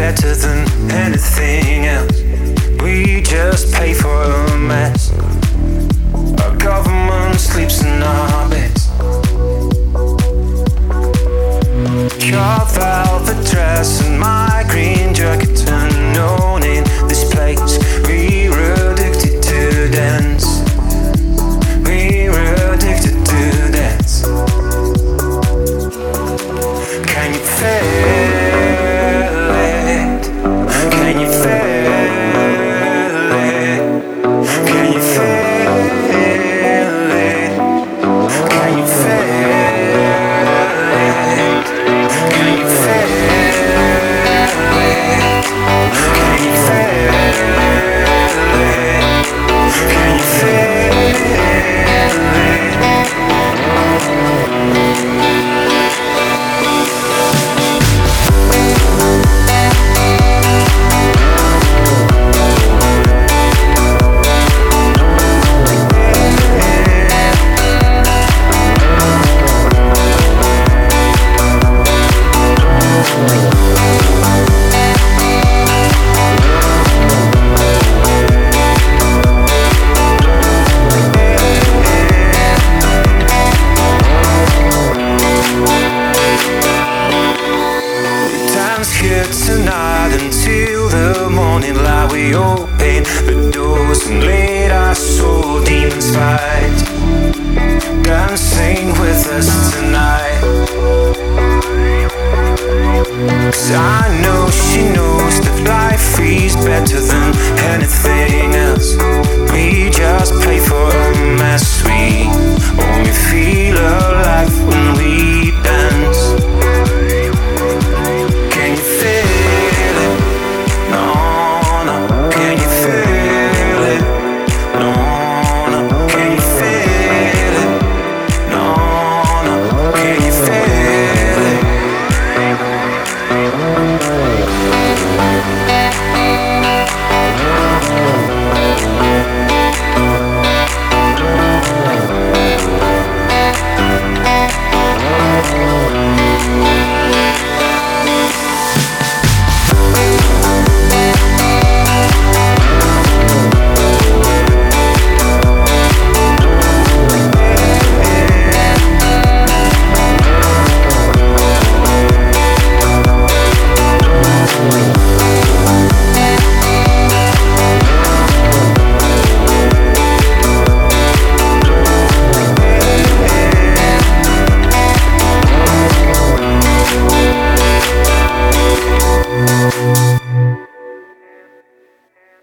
better than anything else. We just pay for a mess. Our government sleeps in our beds. Carve out the dress and my green jacket and known in this place. We open the doors and let our soul demons fight. Sing with us tonight. Cause I